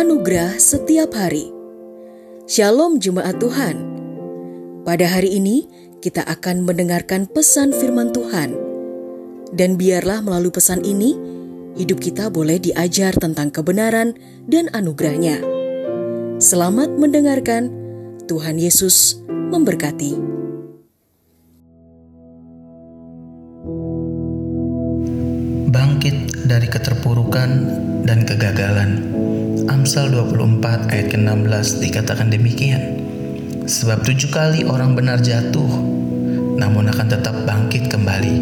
Anugerah setiap hari. Shalom jemaat Tuhan. Pada hari ini kita akan mendengarkan pesan firman Tuhan. Dan biarlah melalui pesan ini hidup kita boleh diajar tentang kebenaran dan anugerahnya. Selamat mendengarkan. Tuhan Yesus memberkati. Bangkit dari keterpurukan dan kegagalan. Amsal 24 ayat ke-16 dikatakan demikian. Sebab tujuh kali orang benar jatuh, namun akan tetap bangkit kembali.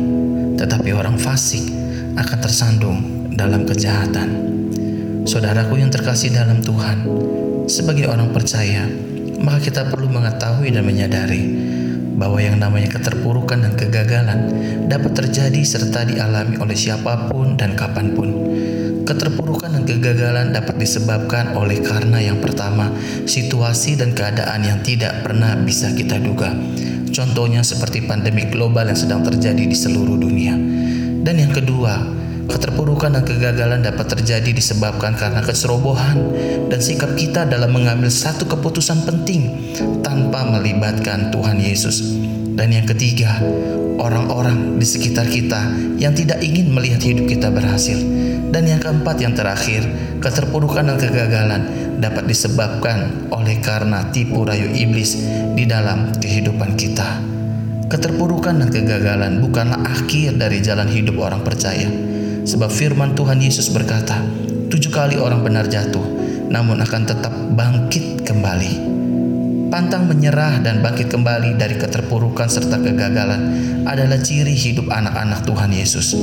Tetapi orang fasik akan tersandung dalam kejahatan. Saudaraku yang terkasih dalam Tuhan, sebagai orang percaya, maka kita perlu mengetahui dan menyadari bahwa yang namanya keterpurukan dan kegagalan dapat terjadi serta dialami oleh siapa pun dan kapan pun. Keterpurukan dan kegagalan dapat disebabkan oleh karena yang pertama, situasi dan keadaan yang tidak pernah bisa kita duga. Contohnya seperti pandemi global yang sedang terjadi di seluruh dunia. Dan yang kedua, Keterpurukan dan kegagalan dapat terjadi disebabkan karena kecerobohan dan sikap kita dalam mengambil satu keputusan penting tanpa melibatkan Tuhan Yesus. Dan yang ketiga, orang-orang di sekitar kita yang tidak ingin melihat hidup kita berhasil. Dan yang keempat, yang terakhir, keterpurukan dan kegagalan dapat disebabkan oleh karena tipu rayu iblis di dalam kehidupan kita. Keterpurukan dan kegagalan bukanlah akhir dari jalan hidup orang percaya Sebab firman Tuhan Yesus berkata, tujuh kali orang benar jatuh, namun akan tetap bangkit kembali. Pantang menyerah dan bangkit kembali dari keterpurukan serta kegagalan adalah ciri hidup anak-anak Tuhan Yesus.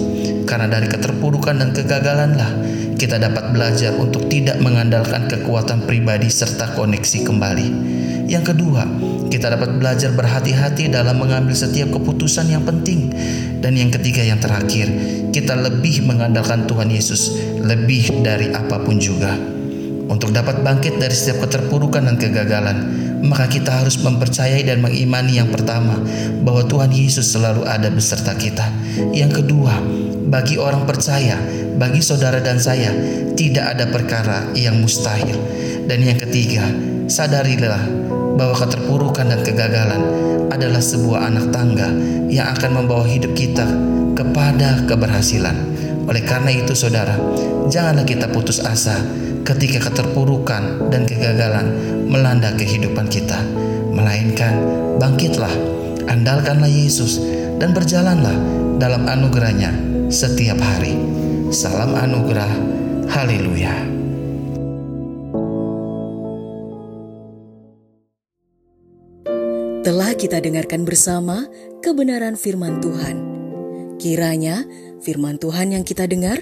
Karena dari keterpurukan dan kegagalanlah kita dapat belajar untuk tidak mengandalkan kekuatan pribadi serta koneksi kembali. Yang kedua, kita dapat belajar berhati-hati dalam mengambil setiap keputusan yang penting. Dan yang ketiga, yang terakhir, kita lebih mengandalkan Tuhan Yesus lebih dari apa pun juga. Untuk dapat bangkit dari setiap keterpurukan dan kegagalan, maka kita harus mempercayai dan mengimani yang pertama bahwa Tuhan Yesus selalu ada beserta kita. Yang kedua, bagi orang percaya, bagi saudara dan saya, tidak ada perkara yang mustahil. Dan yang ketiga, sadarilah bahwa keterpurukan dan kegagalan adalah sebuah anak tangga yang akan membawa hidup kita kepada keberhasilan. Oleh karena itu, saudara, janganlah kita putus asa ketika keterpurukan dan kegagalan melanda kehidupan kita, melainkan bangkitlah, andalkanlah Yesus, dan berjalanlah dalam anugerahnya setiap hari. Salam anugerah, haleluya. Telah kita dengarkan bersama kebenaran firman Tuhan. Kiranya firman Tuhan yang kita dengar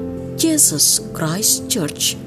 Jesus Christ Church.